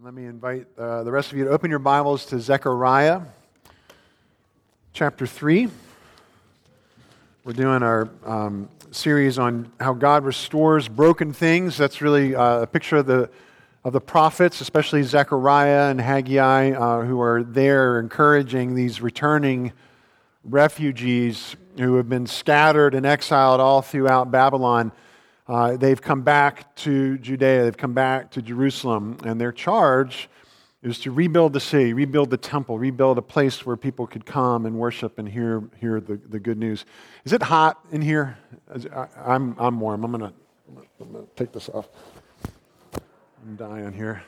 Let me invite uh, the rest of you to open your Bibles to Zechariah chapter 3. We're doing our um, series on how God restores broken things. That's really uh, a picture of the, of the prophets, especially Zechariah and Haggai, uh, who are there encouraging these returning refugees who have been scattered and exiled all throughout Babylon. Uh, they've come back to Judea, they've come back to Jerusalem, and their charge is to rebuild the city, rebuild the temple, rebuild a place where people could come and worship and hear, hear the, the good news. Is it hot in here? I, I'm, I'm warm. I'm going to take this off. I'm dying here.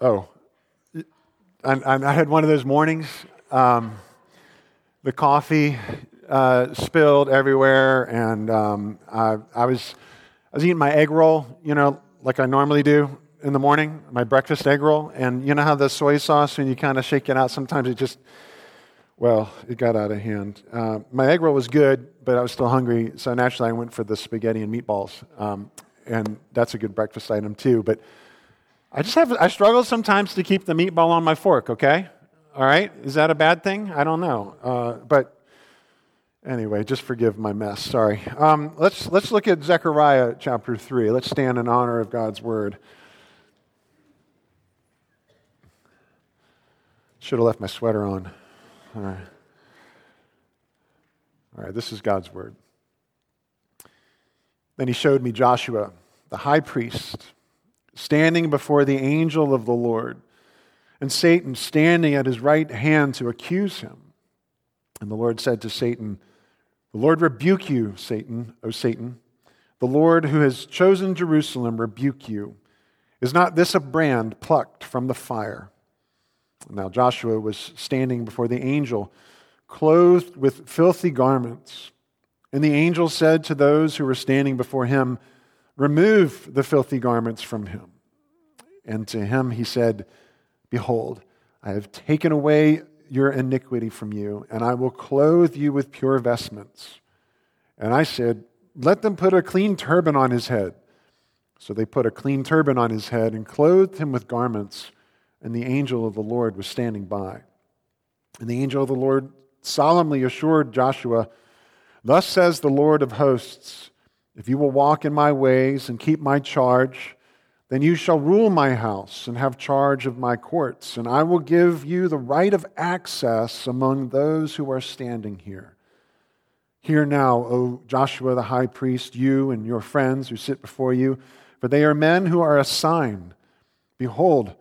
Oh, I, I had one of those mornings. Um, the coffee uh, spilled everywhere, and um, I, I, was I was eating my egg roll, you know, like I normally do in the morning, my breakfast egg roll, and you know how the soy sauce, when you kind of shake it out, sometimes it just well, it got out of hand. Uh, my egg roll was good, but I was still hungry, so naturally I went for the spaghetti and meatballs, um, and that's a good breakfast item too. But I just have I struggle sometimes to keep the meatball on my fork. Okay, all right, is that a bad thing? I don't know, uh, but Anyway, just forgive my mess. Sorry. Um, let's, let's look at Zechariah chapter 3. Let's stand in honor of God's word. Should have left my sweater on. All right. All right, this is God's word. Then he showed me Joshua, the high priest, standing before the angel of the Lord, and Satan standing at his right hand to accuse him. And the Lord said to Satan, the Lord rebuke you, Satan, O Satan. The Lord who has chosen Jerusalem rebuke you. Is not this a brand plucked from the fire? Now Joshua was standing before the angel, clothed with filthy garments. And the angel said to those who were standing before him, Remove the filthy garments from him. And to him he said, Behold, I have taken away your iniquity from you, and I will clothe you with pure vestments. And I said, Let them put a clean turban on his head. So they put a clean turban on his head and clothed him with garments, and the angel of the Lord was standing by. And the angel of the Lord solemnly assured Joshua, Thus says the Lord of hosts, if you will walk in my ways and keep my charge, then you shall rule my house and have charge of my courts, and I will give you the right of access among those who are standing here. Hear now, O Joshua the high priest, you and your friends who sit before you, for they are men who are a sign. Behold,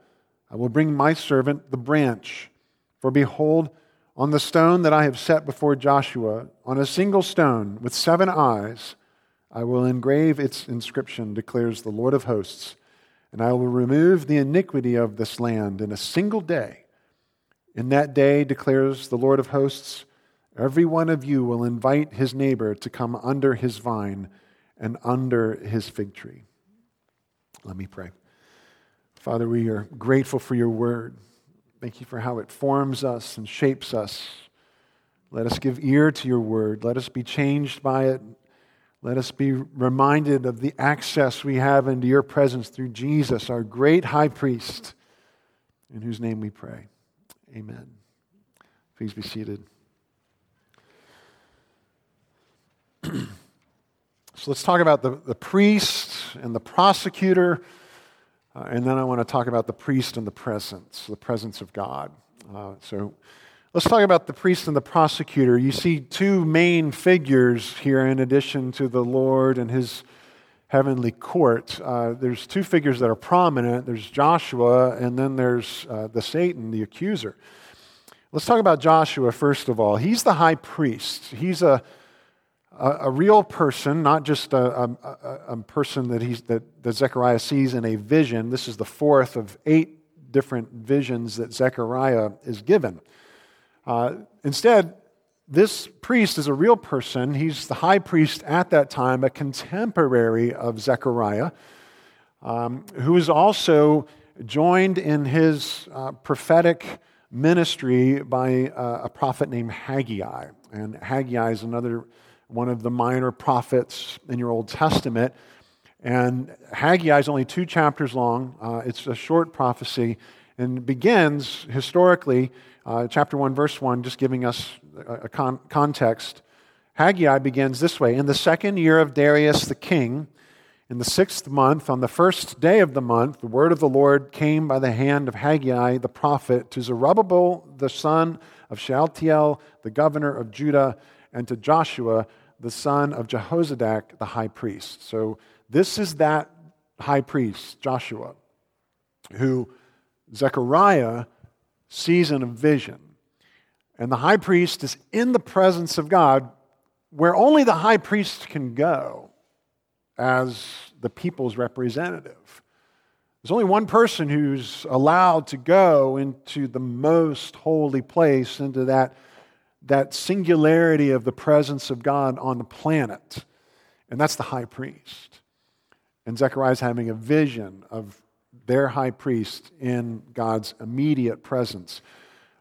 I will bring my servant the branch. For behold, on the stone that I have set before Joshua, on a single stone with seven eyes, I will engrave its inscription, declares the Lord of hosts and I will remove the iniquity of this land in a single day. In that day, declares the Lord of hosts, every one of you will invite his neighbor to come under his vine and under his fig tree. Let me pray. Father, we are grateful for your word. Thank you for how it forms us and shapes us. Let us give ear to your word. Let us be changed by it. Let us be reminded of the access we have into your presence through Jesus, our great high priest, in whose name we pray. Amen. Please be seated. so let's talk about the, the priest and the prosecutor, uh, and then I want to talk about the priest and the presence, the presence of God. Uh, so Let's talk about the priest and the prosecutor. You see two main figures here in addition to the Lord and his heavenly court. Uh, there's two figures that are prominent there's Joshua, and then there's uh, the Satan, the accuser. Let's talk about Joshua first of all. He's the high priest. He's a, a, a real person, not just a, a, a person that, he's, that, that Zechariah sees in a vision. This is the fourth of eight different visions that Zechariah is given. Uh, instead, this priest is a real person. He's the high priest at that time, a contemporary of Zechariah, um, who is also joined in his uh, prophetic ministry by uh, a prophet named Haggai. And Haggai is another one of the minor prophets in your Old Testament. And Haggai is only two chapters long. Uh, it's a short prophecy and begins historically, uh, chapter 1, verse 1, just giving us a, a con- context. Haggai begins this way In the second year of Darius the king, in the sixth month, on the first day of the month, the word of the Lord came by the hand of Haggai the prophet to Zerubbabel the son of Shealtiel, the governor of Judah, and to Joshua the son of Jehozadak the high priest. So this is that high priest, Joshua, who Zechariah sees in a vision. And the high priest is in the presence of God where only the high priest can go as the people's representative. There's only one person who's allowed to go into the most holy place, into that, that singularity of the presence of God on the planet, and that's the high priest. And Zechariah's having a vision of their high priest in God's immediate presence.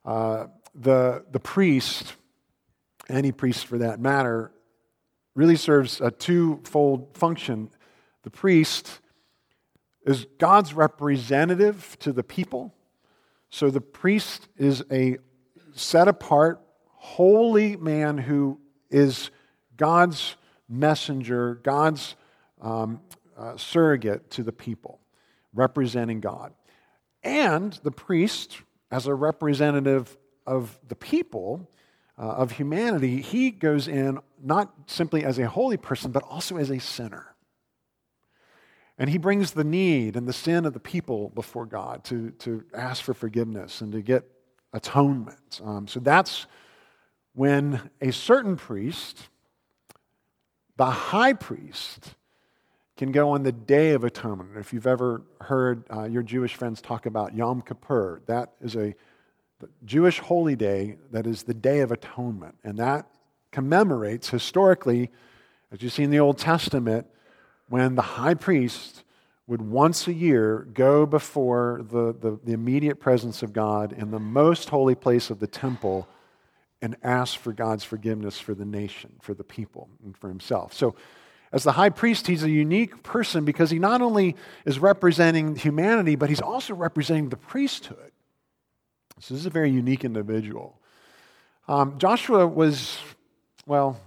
Uh, the, the priest, any priest for that matter, really serves a twofold function. The priest is God's representative to the people. So the priest is a set apart, holy man who is God's messenger, God's um, uh, surrogate to the people, representing God. And the priest, as a representative of the people, uh, of humanity, he goes in not simply as a holy person, but also as a sinner. And he brings the need and the sin of the people before God to, to ask for forgiveness and to get atonement. Um, so that's when a certain priest, the high priest, can go on the Day of Atonement. If you've ever heard uh, your Jewish friends talk about Yom Kippur, that is a Jewish holy day that is the Day of Atonement. And that commemorates historically, as you see in the Old Testament, when the high priest would once a year go before the, the, the, immediate presence of God in the most holy place of the temple and ask for God's forgiveness for the nation, for the people, and for himself. So, as the high priest, he's a unique person because he not only is representing humanity, but he's also representing the priesthood. So, this is a very unique individual. Um, Joshua was, well,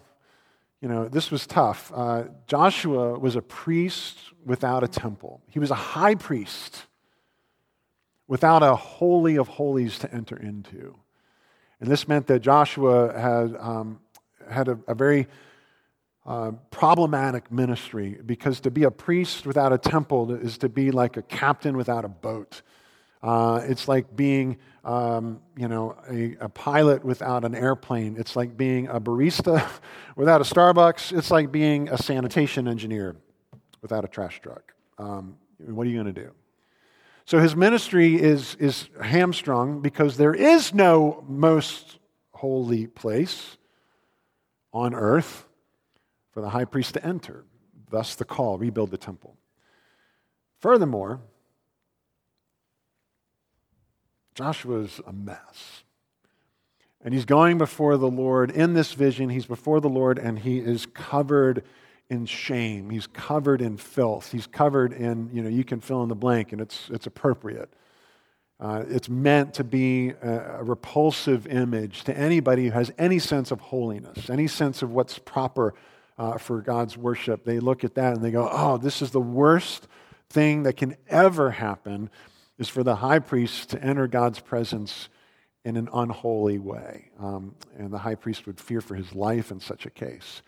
you know, this was tough. Uh, Joshua was a priest without a temple, he was a high priest without a holy of holies to enter into. And this meant that Joshua had, um, had a, a very uh, problematic ministry because to be a priest without a temple is to be like a captain without a boat. Uh, it's like being, um, you know, a, a, pilot without an airplane. It's like being a barista without a Starbucks. It's like being a sanitation engineer without a trash truck. Um, what are you going to do? So his ministry is, is hamstrung because there is no most holy place on earth for the high priest to enter. Thus the call rebuild the temple. Furthermore, Joshua's a mess. And he's going before the Lord in this vision. He's before the Lord and he is covered in shame. He's covered in filth. He's covered in, you know, you can fill in the blank and it's, it's appropriate. Uh, it's meant to be a, a, repulsive image to anybody who has any sense of holiness, any sense of what's proper uh, for God's worship. They look at that and they go, oh, this is the worst thing that can ever happen is for the high priest to enter God's presence in an unholy way. Um, and the high priest would fear for his life in such a case.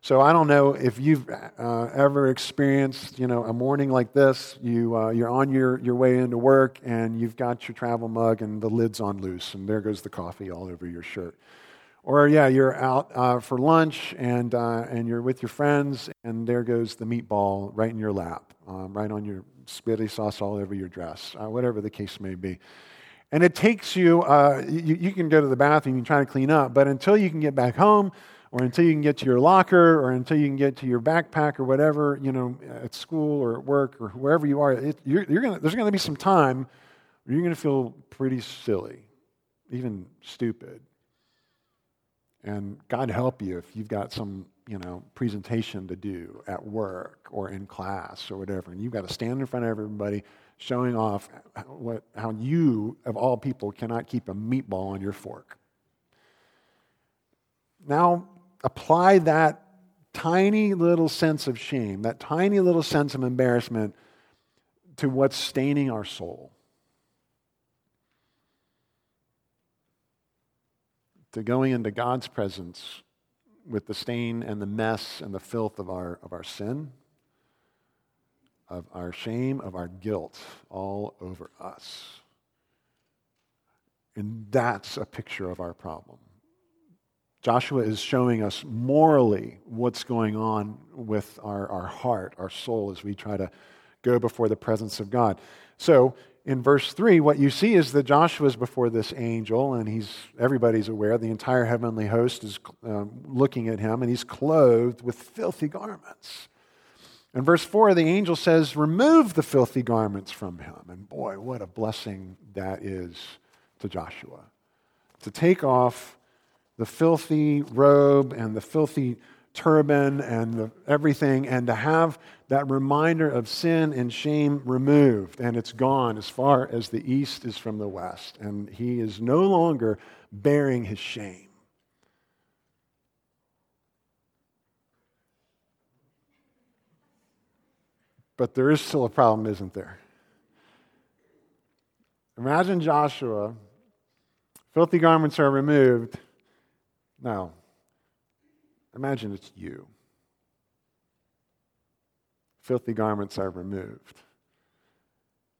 So I don't know if you've uh, ever experienced, you know, a morning like this. You uh, you're on your, your way into work and you've got your travel mug and the lid's on loose and there goes the coffee all over your shirt. Or yeah, you're out uh, for lunch and uh, and you're with your friends and there goes the meatball right in your lap, um, right on your spaghetti sauce all over your dress, uh, whatever the case may be. And it takes you, uh, you, you, can go to the bathroom and try to clean up, but until you can get back home, or until you can get to your locker, or until you can get to your backpack, or whatever, you know, at school or at work or wherever you are, it, you're, you're gonna, there's going to be some time where you're going to feel pretty silly, even stupid. And God help you if you've got some, you know, presentation to do at work or in class or whatever, and you've got to stand in front of everybody showing off what, how you, of all people, cannot keep a meatball on your fork. Now, apply that tiny little sense of shame, that tiny little sense of embarrassment to what's staining our soul. To going into God's presence with the stain and the mess and the filth of our, of our sin, of our shame, of our guilt all over us. And that's a picture of our problem. Joshua is showing us morally what's going on with our, our heart, our soul, as we try to go before the presence of God. So, in verse 3, what you see is that Joshua is before this angel, and he's, everybody's aware, the entire heavenly host is um, looking at him, and he's clothed with filthy garments. In verse 4, the angel says, Remove the filthy garments from him. And boy, what a blessing that is to Joshua. To take off the filthy robe and the filthy turban and the, everything, and to have that reminder of sin and shame removed. And it's gone as far as the east is from the west. And he is no longer bearing his shame. But there is still a problem, isn't there? Imagine Joshua, filthy garments are removed. Now, imagine it's you. Filthy garments are removed.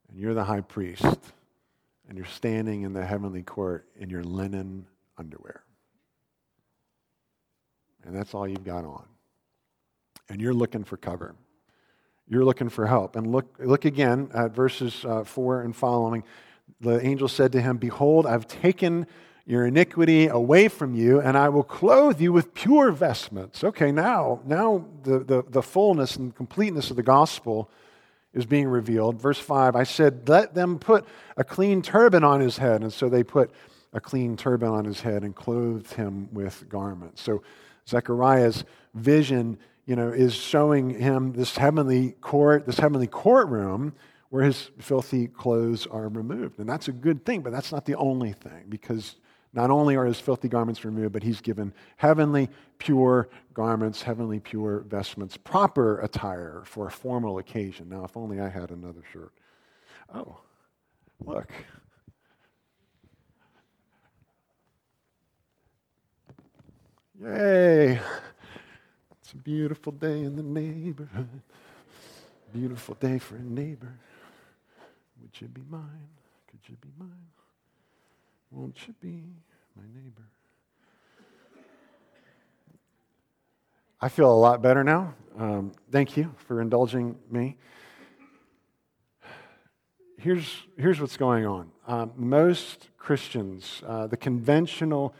And you're the high priest. And you're standing in the heavenly court in your linen underwear. And that's all you've got on. And you're looking for cover. You're looking for help. And look, look again at verses uh, 4 and following. The angel said to him, Behold, I've taken your iniquity away from you, and I will clothe you with pure vestments. Okay, now, now the, the, the fullness and completeness of the gospel is being revealed. Verse 5 I said, Let them put a clean turban on his head. And so they put a clean turban on his head and clothed him with garments. So Zechariah's vision you know, is showing him this heavenly court, this heavenly courtroom where his filthy clothes are removed. And that's a good thing, but that's not the only thing because not only are his filthy garments removed, but he's given heavenly pure garments, heavenly pure vestments, proper attire for a formal occasion. Now, if only I had another shirt. Oh, look. Yay. It's a beautiful day in the neighborhood. Beautiful day for a neighbor. Would you be mine? Could you be mine? Won't you be my neighbor? I feel a lot better now. Um, thank you for indulging me. Here's, here's what's going on. Um, most Christians, uh, the conventional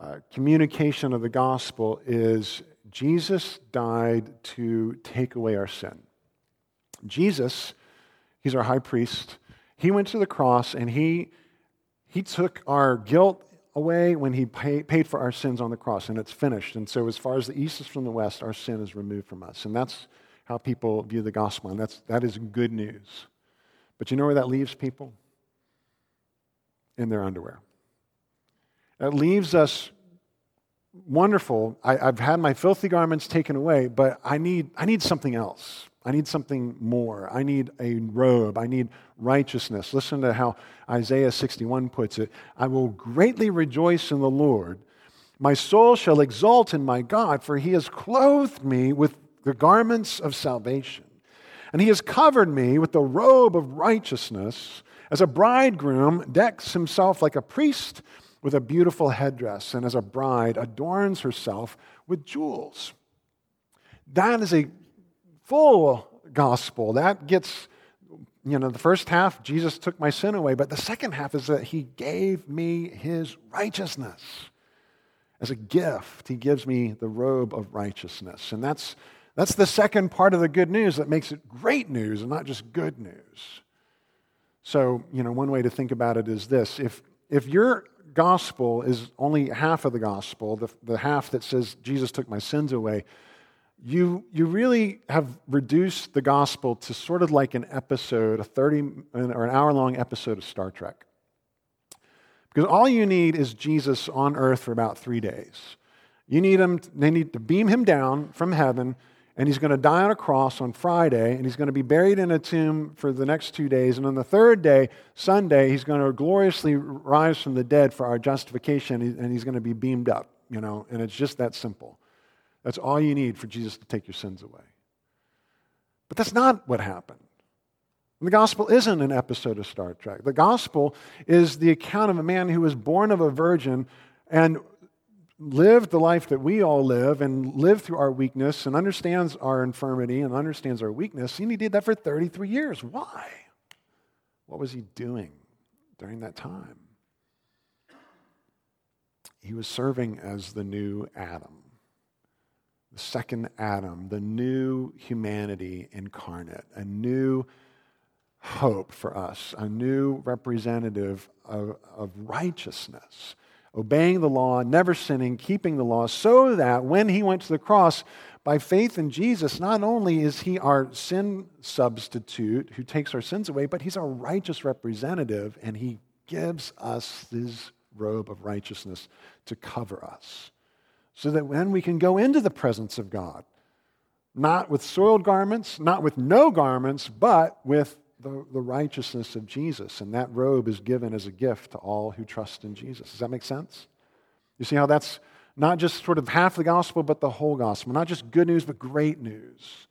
uh, communication of the gospel is Jesus died to take away our sin. Jesus, he's our high priest, he went to the cross and he, he took our guilt away when he pay, paid for our sins on the cross, and it's finished. And so, as far as the east is from the west, our sin is removed from us. And that's how people view the gospel, and that's, that is good news. But you know where that leaves people? In their underwear. That leaves us wonderful. I, have had my filthy garments taken away, but I need, I need something else. I need something more. I need a robe. I need righteousness. Listen to how Isaiah 61 puts it I will greatly rejoice in the Lord. My soul shall exult in my God, for he has clothed me with the garments of salvation. And he has covered me with the robe of righteousness, as a bridegroom decks himself like a priest with a beautiful headdress, and as a bride adorns herself with jewels. That is a full gospel. That gets, you know, the first half, Jesus took my sin away, but the second half is that he gave me his righteousness. As a gift, he gives me the robe of righteousness. And that's, that's the second part of the good news that makes it great news and not just good news. So, you know, one way to think about it is this if, if you're gospel is only half of the gospel, the, the half that says Jesus took my sins away, you, you really have reduced the gospel to sort of like an episode, a 30 or an hour long episode of Star Trek. Because all you need is Jesus on earth for about three days. You need him, they need to beam him down from heaven, and he's going to die on a cross on Friday, and he's going to be buried in a tomb for the next two days. And on the third day, Sunday, he's going to gloriously rise from the dead for our justification, and he's going to be beamed up, you know, and it's just that simple. That's all you need for Jesus to take your sins away. But that's not what happened. the gospel isn't an episode of Star Trek. The gospel is the account of a man who was born of a virgin and lived the life that we all live and lived through our weakness and understands our infirmity and understands our weakness. And he did that for 33 years. Why? What was he doing during that time? He was serving as the new Adam the second Adam, the new humanity incarnate, a new hope for us, a new representative of, of righteousness, obeying the law, never sinning, keeping the law, so that when he went to the cross, by faith in Jesus, not only is he our sin substitute who takes our sins away, but he's our righteous representative and he gives us his robe of righteousness to cover us so that when we can go into the presence of God, not with soiled garments, not with no garments, but with the, the righteousness of Jesus. And that robe is given as a gift to all who trust in Jesus. Does that make sense? You see how that's not just sort of half the gospel, but the whole gospel. Not just good news, but great news.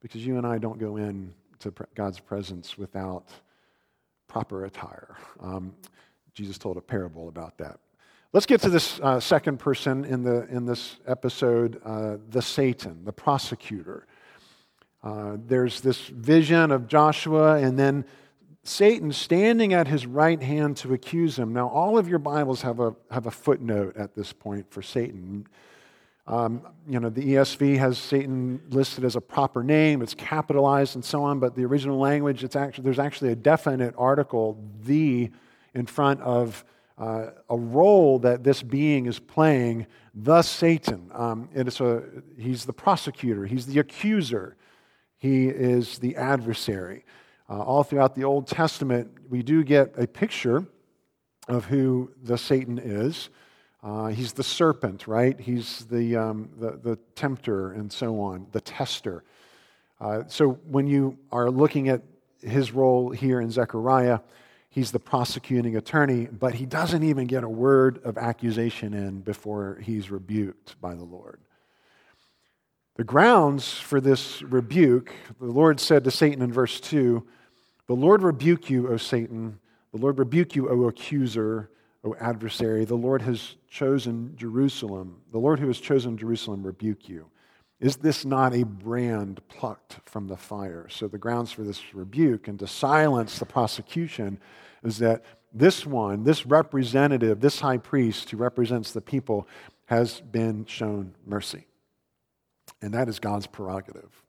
Because you and I don't go in to God's presence without proper attire. Um, Jesus told a parable about that. Let's get to this uh, second person in, the, in this episode, uh, the Satan, the prosecutor. Uh, there's this vision of Joshua and then Satan standing at his right hand to accuse him. Now, all of your Bibles have a, have a footnote at this point for Satan. Um, you know, the ESV has Satan listed as a proper name, it's capitalized and so on, but the original language, it's actually, there's actually a definite article, the, in front of uh, a role that this being is playing, thus Satan. Um, it's a, he's the prosecutor, he's the accuser, he is the adversary. Uh, all throughout the Old Testament, we do get a picture of who the Satan is. Uh, he's the serpent, right? He's the, um, the, the, tempter and so on, the tester. Uh, so when you are looking at his role here in Zechariah, he's the prosecuting attorney, but he doesn't even get a word of accusation in before he's rebuked by the Lord. The grounds for this rebuke, the Lord said to Satan in verse 2 The Lord rebuke you, O Satan. The Lord rebuke you, O accuser, O adversary. The Lord has chosen Jerusalem. The Lord who has chosen Jerusalem rebuke you. Is this not a brand plucked from the fire? So, the grounds for this rebuke and to silence the prosecution is that this one, this representative, this high priest who represents the people, has been shown mercy. And that is God's prerogative.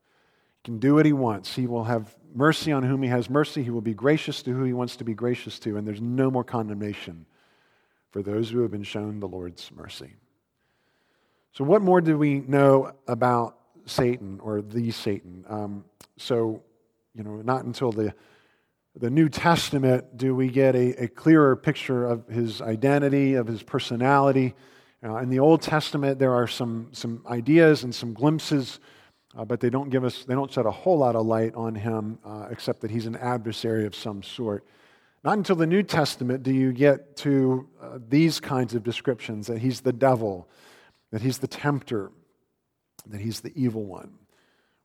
He can do what he wants. He will have mercy on whom he has mercy. He will be gracious to who he wants to be gracious to. And there's no more condemnation for those who have been shown the Lord's mercy. So, what more do we know about Satan or the Satan? Um, so, you know, not until the the New Testament do we get a, a clearer picture of his identity, of his personality. Uh, in the Old Testament, there are some, some ideas and some glimpses, uh, but they don't give us, they don't shed a whole lot of light on him, uh, except that he's an adversary of some sort. Not until the New Testament do you get to uh, these kinds of descriptions that he's the devil, that he's the tempter, that he's the evil one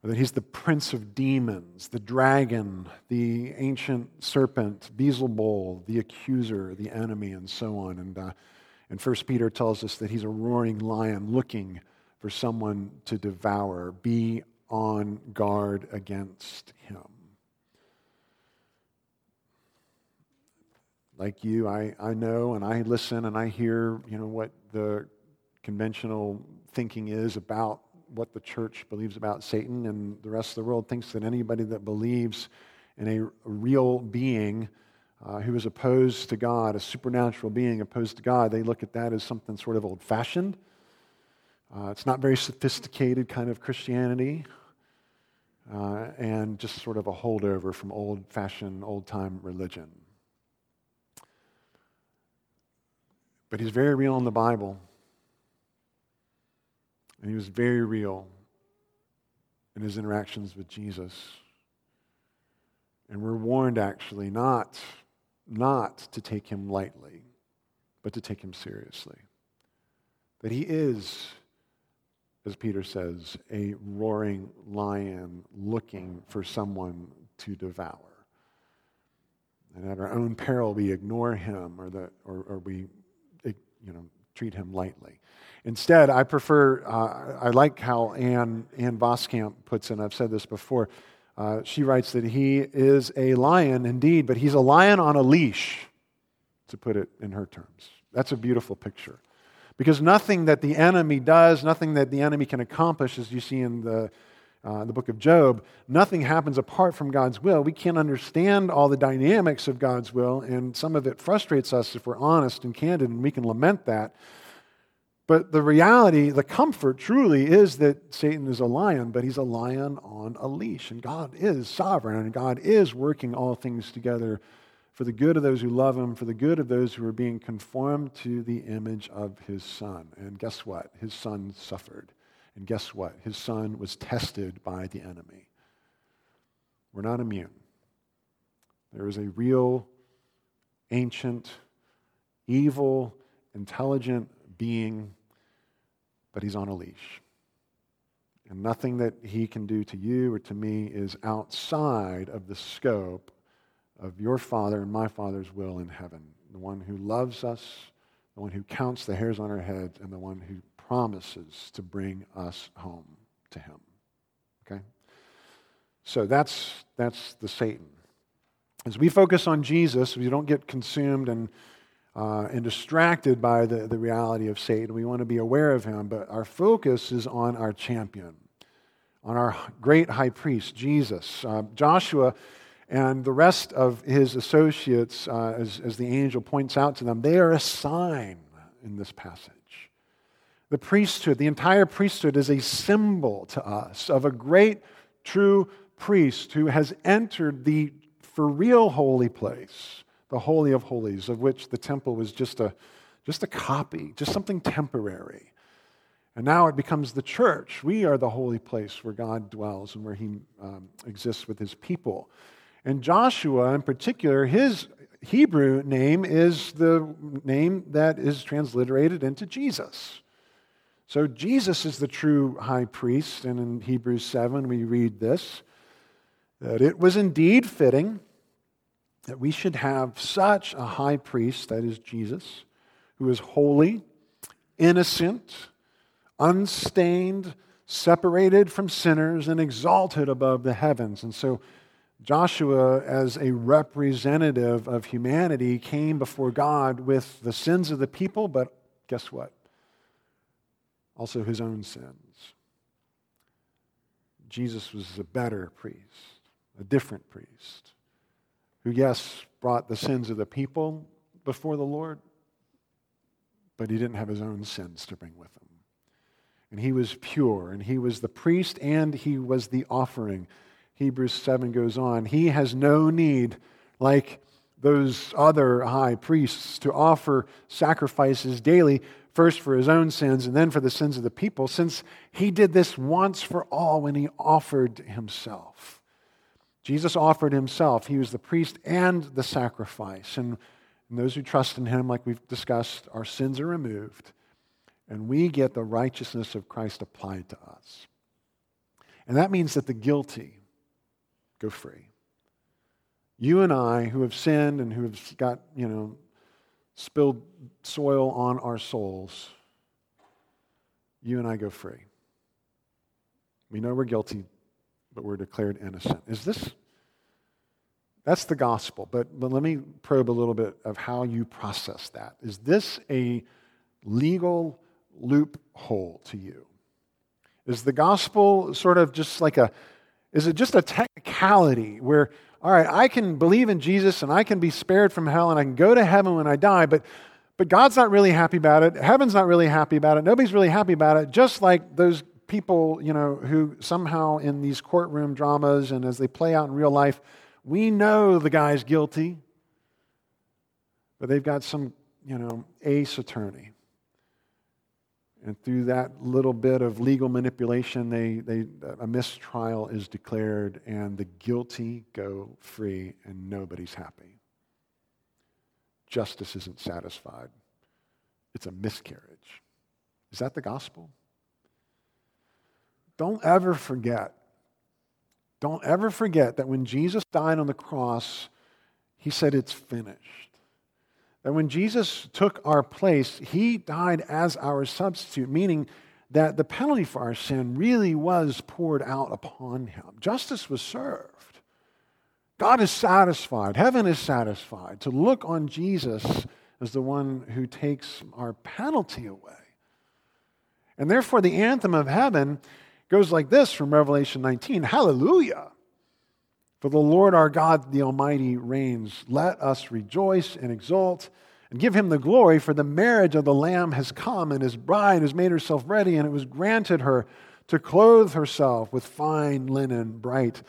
that he's the prince of demons, the dragon, the ancient serpent, Beelzebul, the accuser, the enemy, and so on. And, uh, and 1 Peter tells us that he's a roaring lion looking for someone to devour. Be on guard against him. Like you, I, I know and I listen and I hear, you know, what the conventional thinking is about what the church believes about Satan, and the rest of the world thinks that anybody that believes in a real being uh, who is opposed to God, a supernatural being opposed to God, they look at that as something sort of old fashioned. Uh, it's not very sophisticated kind of Christianity, uh, and just sort of a holdover from old fashioned, old time religion. But he's very real in the Bible. And he was very real in his interactions with Jesus. And we're warned actually not, not to take him lightly, but to take him seriously. That he is, as Peter says, a roaring lion looking for someone to devour. And at our own peril, we ignore him or, the, or, or we you know, treat him lightly. Instead, I prefer, uh, I like how Ann, Ann Voskamp puts it, I've said this before. Uh, she writes that he is a lion indeed, but he's a lion on a leash, to put it in her terms. That's a beautiful picture. Because nothing that the enemy does, nothing that the enemy can accomplish, as you see in the uh, the book of Job, nothing happens apart from God's will. We can't understand all the dynamics of God's will, and some of it frustrates us if we're honest and candid, and we can lament that. But the reality, the comfort truly is that Satan is a lion, but he's a lion on a leash. And God is sovereign, and God is working all things together for the good of those who love him, for the good of those who are being conformed to the image of his son. And guess what? His son suffered. And guess what? His son was tested by the enemy. We're not immune. There is a real, ancient, evil, intelligent being, but he's on a leash. And nothing that he can do to you or to me is outside of the scope of your Father and my Father's will in heaven. The one who loves us, the one who counts the hairs on our heads, and the one who promises to bring us home to him. Okay? So that's, that's the Satan. As we focus on Jesus, we don't get consumed and, uh, and distracted by the, the reality of Satan. We want to be aware of him, but our focus is on our champion, on our great high priest, Jesus. Uh, Joshua and the rest of his associates, uh, as, as the angel points out to them, they are a sign in this passage. The priesthood, the entire priesthood, is a symbol to us of a great, true priest who has entered the for real holy place, the Holy of Holies, of which the temple was just a, just a copy, just something temporary. And now it becomes the church. We are the holy place where God dwells and where he um, exists with his people. And Joshua, in particular, his Hebrew name is the name that is transliterated into Jesus. So Jesus is the true high priest, and in Hebrews 7 we read this that it was indeed fitting that we should have such a high priest, that is Jesus, who is holy, innocent, unstained, separated from sinners, and exalted above the heavens. And so Joshua, as a representative of humanity, came before God with the sins of the people, but guess what? Also his own sins. Jesus was a better priest, a different priest, who, yes, brought the sins of the people before the Lord, but he didn't have his own sins to bring with him. And he was pure, and he was the priest, and he was the offering. Hebrews 7 goes on. He has no need, like those other high priests, to offer sacrifices daily, first for his own sins and then for the sins of the people, since he did this once for all when he offered himself. Jesus offered himself. He was the priest and the sacrifice. And, and those who trust in him, like we've discussed, our sins are removed, and we get the righteousness of Christ applied to us. And that means that the guilty go free. You and I, who have sinned and who have got, you know, spilled soil on our souls, you and I go free. We know we're guilty, but we're declared innocent. Is this? That's the gospel, but, but let me probe a little bit of how you process that. Is this a legal loophole to you? Is the gospel sort of just like a Is it just a technicality where, all right, I can believe in Jesus and I can be spared from hell and I can go to heaven when I die, but, but God's not really happy about it. Heaven's not really happy about it. Nobody's really happy about it. Just like those people, you know, who somehow in these courtroom dramas and as they play out in real life, we know the guy's guilty, but they've got some, you know, ace attorney and through that little bit of legal manipulation, they, they, a mistrial is declared, and the guilty go free, and nobody's happy. Justice isn't satisfied. It's a miscarriage. Is that the gospel? Don't ever forget. Don't ever forget that when Jesus died on the cross, he said, It's finished. That when Jesus took our place, he died as our substitute, meaning that the penalty for our sin really was poured out upon him. Justice was served. God is satisfied. Heaven is satisfied to look on Jesus as the one who takes our penalty away. And therefore, the anthem of heaven goes like this from Revelation 19 Hallelujah! For the Lord our God, the Almighty, reigns. Let us rejoice and exult and give him the glory, for the marriage of the Lamb has come, and his bride has made herself ready, and it was granted her to clothe herself with fine linen, bright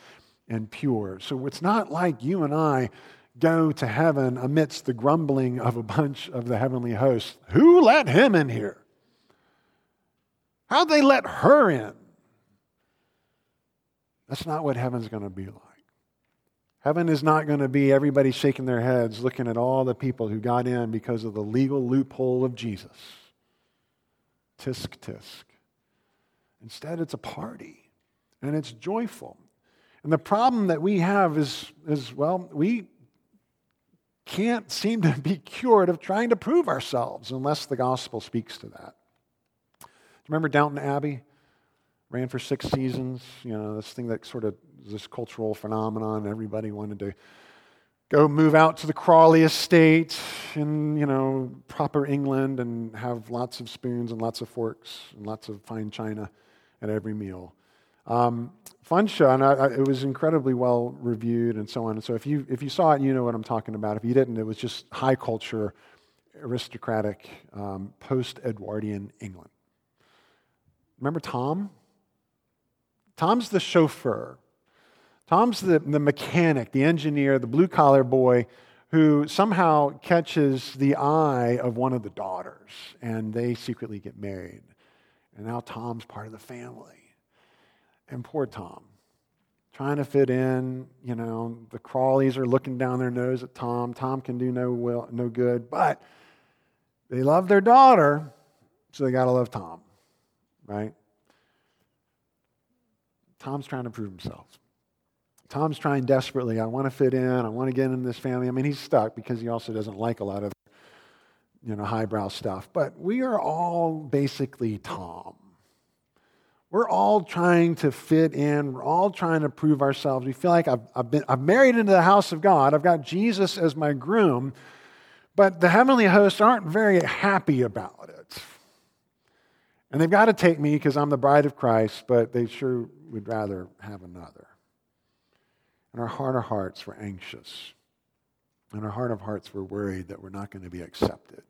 and pure. So it's not like you and I go to heaven amidst the grumbling of a bunch of the heavenly hosts. Who let him in here? How'd they let her in? That's not what heaven's going to be like. Heaven is not going to be everybody shaking their heads looking at all the people who got in because of the legal loophole of Jesus. Tisk, tisk. Instead, it's a party and it's joyful. And the problem that we have is, is well, we can't seem to be cured of trying to prove ourselves unless the gospel speaks to that. Remember Downton Abbey? Ran for six seasons. You know, this thing that sort of this cultural phenomenon. Everybody wanted to go move out to the Crawley estate in, you know, proper England and have lots of spoons and lots of forks and lots of fine china at every meal. Um, fun show, and I, I, it was incredibly well reviewed and so on. And so if you, if you saw it, you know what I'm talking about. If you didn't, it was just high culture, aristocratic, um, post Edwardian England. Remember Tom? Tom's the chauffeur. Tom's the, the mechanic, the engineer, the blue collar boy who somehow catches the eye of one of the daughters and they secretly get married. And now Tom's part of the family. And poor Tom, trying to fit in, you know, the Crawleys are looking down their nose at Tom. Tom can do no, will, no good, but they love their daughter, so they got to love Tom, right? Tom's trying to prove himself. Tom's trying desperately. I want to fit in. I want to get in this family. I mean, he's stuck because he also doesn't like a lot of, you know, highbrow stuff. But we are all basically Tom. We're all trying to fit in. We're all trying to prove ourselves. We feel like I've, I've, been, I've married into the house of God. I've got Jesus as my groom. But the heavenly hosts aren't very happy about it. And they've got to take me because I'm the bride of Christ, but they sure would rather have another. In our heart of hearts, we're anxious. In our heart of hearts, we're worried that we're not going to be accepted.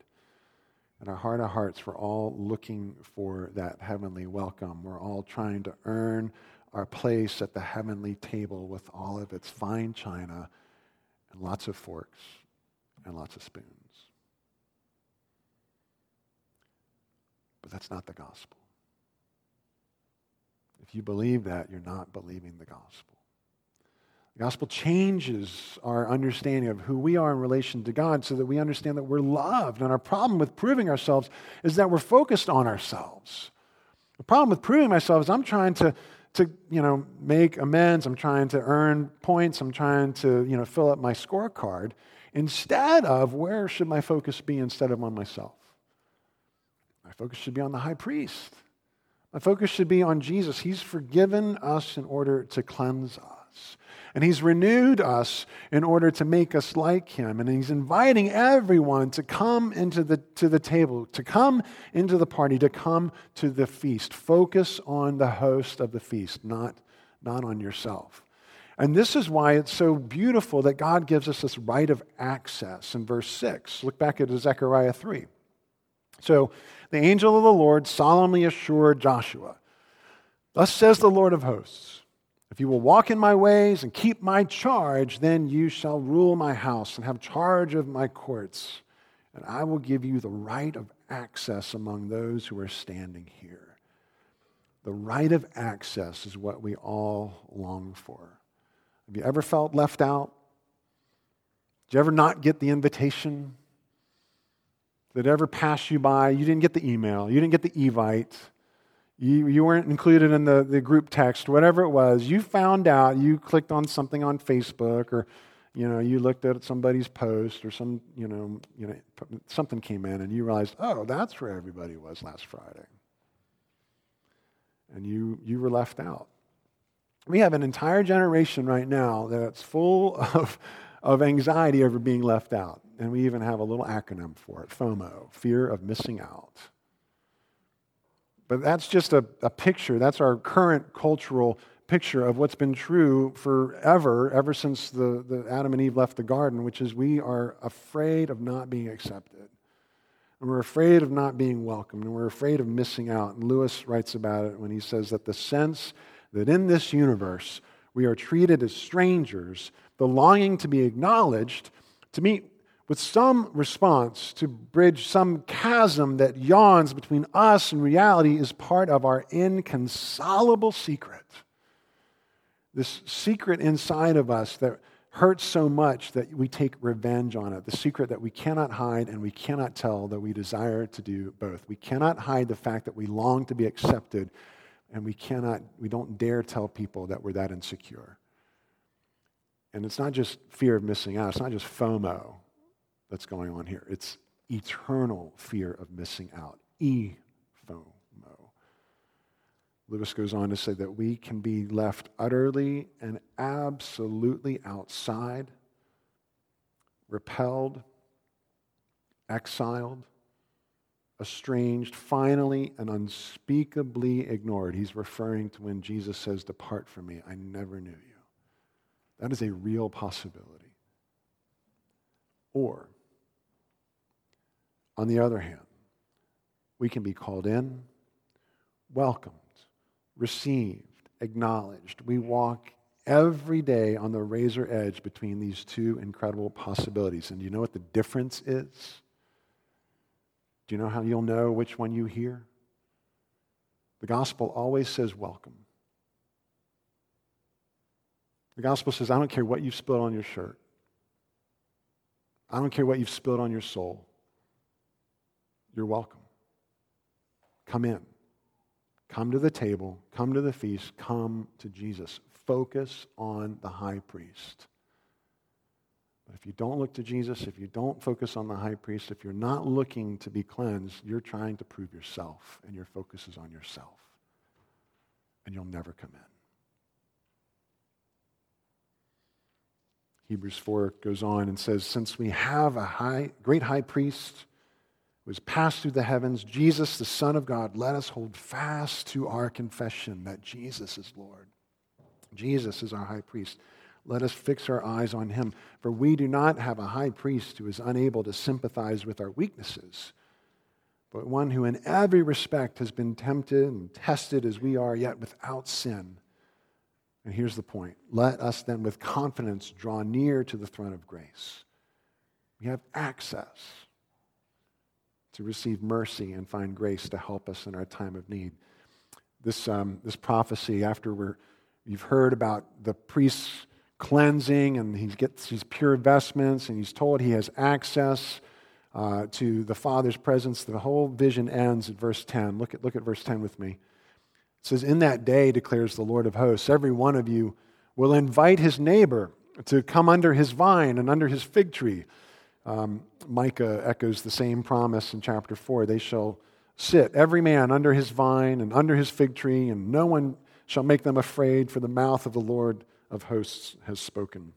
In our heart of hearts, we're all looking for that heavenly welcome. We're all trying to earn our place at the heavenly table with all of its fine china and lots of forks and lots of spoons. But that's not the gospel. If you believe that, you're not believing the gospel. Gospel changes our understanding of who we are in relation to God so that we understand that we're loved. And our problem with proving ourselves is that we're focused on ourselves. The problem with proving myself is I'm trying to, to you know, make amends. I'm trying to earn points. I'm trying to you know, fill up my scorecard instead of where should my focus be instead of on myself? My focus should be on the high priest. My focus should be on Jesus. He's forgiven us in order to cleanse us. And he's renewed us in order to make us like him. And he's inviting everyone to come into the, to the table, to come into the party, to come to the feast. Focus on the host of the feast, not not on yourself. And this is why it's so beautiful that God gives us this right of access in verse 6. Look back at Zechariah 3. So the angel of the Lord solemnly assured Joshua, Thus says the Lord of hosts, if you will walk in my ways and keep my charge, then you shall rule my house and have charge of my courts, and I will give you the right of access among those who are standing here. The right of access is what we all long for. Have you ever felt left out? Did you ever not get the invitation? Did it ever pass you by? You didn't get the email, you didn't get the evite, you, you weren't included in the, the group text, whatever it was. You found out, you clicked on something on Facebook or you know, you looked at somebody's post or some, you know, you know, something came in and you realized, oh, that's where everybody was last Friday. And you, you were left out. We have an entire generation right now that's full of, of anxiety over being left out. And we even have a little acronym for it FOMO, fear of missing out. But that's just a, a picture. That's our current cultural picture of what's been true forever, ever since the, the Adam and Eve left the garden, which is we are afraid of not being accepted. And we're afraid of not being welcomed, and we're afraid of missing out. And Lewis writes about it when he says that the sense that in this universe we are treated as strangers, the longing to be acknowledged, to meet with some response to bridge some chasm that yawns between us and reality is part of our inconsolable secret. This secret inside of us that hurts so much that we take revenge on it. The secret that we cannot hide and we cannot tell that we desire to do both. We cannot hide the fact that we long to be accepted and we cannot, we don't dare tell people that we're that insecure. And it's not just fear of missing out, it's not just FOMO that's going on here. It's eternal fear of missing out. E FOMO. Lewis goes on to say that we can be left utterly and absolutely outside, repelled, exiled, estranged, finally and unspeakably ignored. He's referring to when Jesus says, Depart from me, I never knew you. That is a real possibility. Or, on the other hand, we can be called in, welcomed, received, acknowledged. We walk every day on the razor edge between these two incredible possibilities. And do you know what the difference is? Do you know how you'll know which one you hear? The gospel always says welcome. The gospel says, I don't care what you've spilled on your shirt. I don't care what you've spilled on your soul. You're welcome. Come in. Come to the table. Come to the feast. Come to Jesus. Focus on the high priest. But if you don't look to Jesus, if you don't focus on the high priest, if you're not looking to be cleansed, you're trying to prove yourself, and your focus is on yourself. And you'll never come in. Hebrews 4 goes on and says, Since we have a high, great high priest who has passed through the heavens, Jesus, the Son of God, let us hold fast to our confession that Jesus is Lord. Jesus is our high priest. Let us fix our eyes on him, for we do not have a high priest who is unable to sympathize with our weaknesses, but one who in every respect has been tempted and tested as we are, yet without sin. And here's the point let us then with confidence draw near to the throne of grace. We have access to receive mercy and find grace to help us in our time of need. This, um, this prophecy, after we're, you've heard about the priest's cleansing and he gets these pure vestments and he's told he has access uh, to the Father's presence, the whole vision ends at verse 10. Look at, look at verse 10 with me. It says, In that day, declares the Lord of hosts, every one of you will invite his neighbor to come under his vine and under his fig tree um, Micah echoes the same promise in chapter 4. They shall sit, every man under his vine and under his fig tree, and no one shall make them afraid, for the mouth of the Lord of hosts has spoken.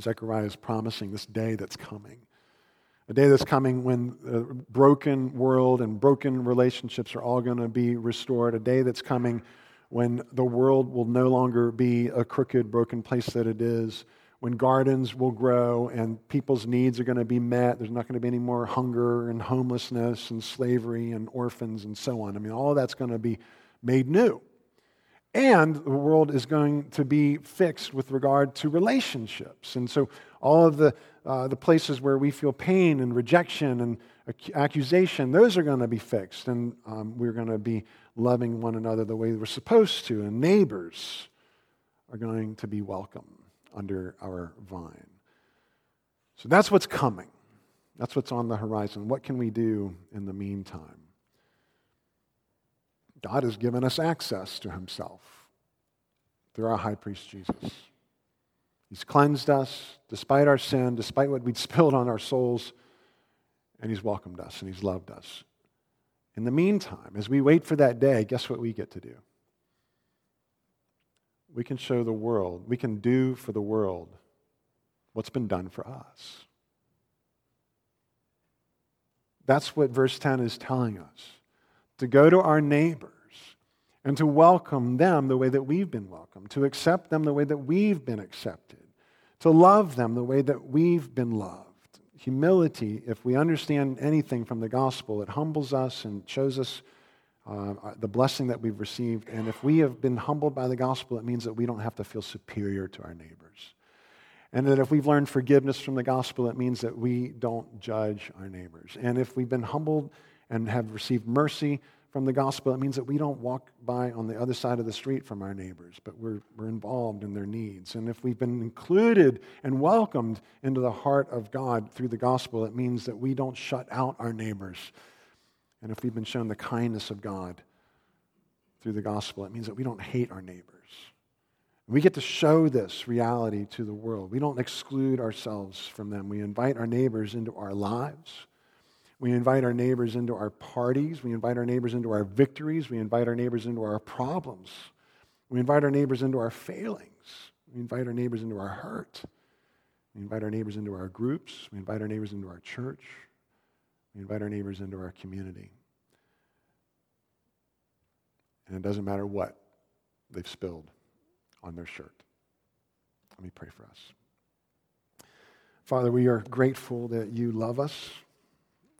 Zechariah is promising this day that's coming. A day that's coming when the broken world and broken relationships are all going to be restored. A day that's coming when the world will no longer be a crooked, broken place that it is, when gardens will grow and people's needs are going to be met. There's not going to be any more hunger and homelessness and slavery and orphans and so on. I mean, all of that's going to be made new. And the world is going to be fixed with regard to relationships. And so all of the, uh, the places where we feel pain and rejection and accusation, those are going to be fixed. And um, we're going to be loving one another the way we're supposed to. And neighbors are going to be welcome under our vine. So that's what's coming. That's what's on the horizon. What can we do in the meantime? God has given us access to himself through our high priest Jesus. He's cleansed us despite our sin, despite what we'd spilled on our souls, and he's welcomed us and he's loved us. In the meantime, as we wait for that day, guess what we get to do? We can show the world, we can do for the world what's been done for us. That's what verse 10 is telling us. To go to our neighbors and to welcome them the way that we've been welcomed, to accept them the way that we've been accepted, to love them the way that we've been loved. Humility, if we understand anything from the gospel, it humbles us and shows us uh, the blessing that we've received. And if we have been humbled by the gospel, it means that we don't have to feel superior to our neighbors. And that if we've learned forgiveness from the gospel, it means that we don't judge our neighbors. And if we've been humbled and have received mercy, from the gospel, it means that we don't walk by on the other side of the street from our neighbors, but we're, we're involved in their needs. And if we've been included and welcomed into the heart of God through the gospel, it means that we don't shut out our neighbors. And if we've been shown the kindness of God through the gospel, it means that we don't hate our neighbors. We get to show this reality to the world. We don't exclude ourselves from them. We invite our neighbors into our lives. We invite our neighbors into our parties. We invite our neighbors into our victories. We invite our neighbors into our problems. We invite our neighbors into our failings. We invite our neighbors into our hurt. We invite our neighbors into our groups. We invite our neighbors into our church. We invite our neighbors into our community. And it doesn't matter what they've spilled on their shirt. Let me pray for us. Father, we are grateful that you love us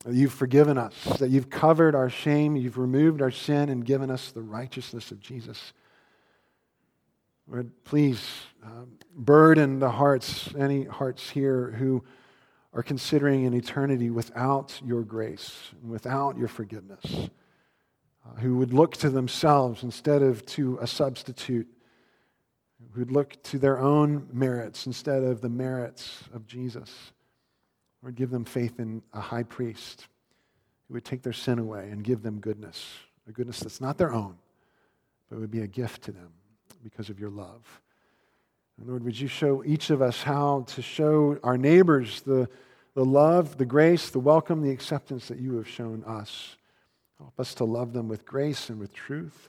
that you've forgiven us, that you've covered our shame, you've removed our sin, and given us the righteousness of Jesus. Lord, please um, burden the hearts, any hearts here who are considering an eternity without your grace and without your forgiveness, uh, who would look to themselves instead of to a substitute, who would look to their own merits instead of the merits of Jesus. Lord, give them faith in a high priest who would take their sin away and give them goodness, a goodness that's not their own, but would be a gift to them because of your love. And Lord, would you show each of us how to show our neighbors the, the love, the grace, the welcome, the acceptance that you have shown us. Help us to love them with grace and with truth.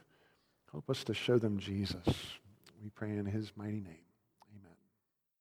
Help us to show them Jesus. We pray in his mighty name.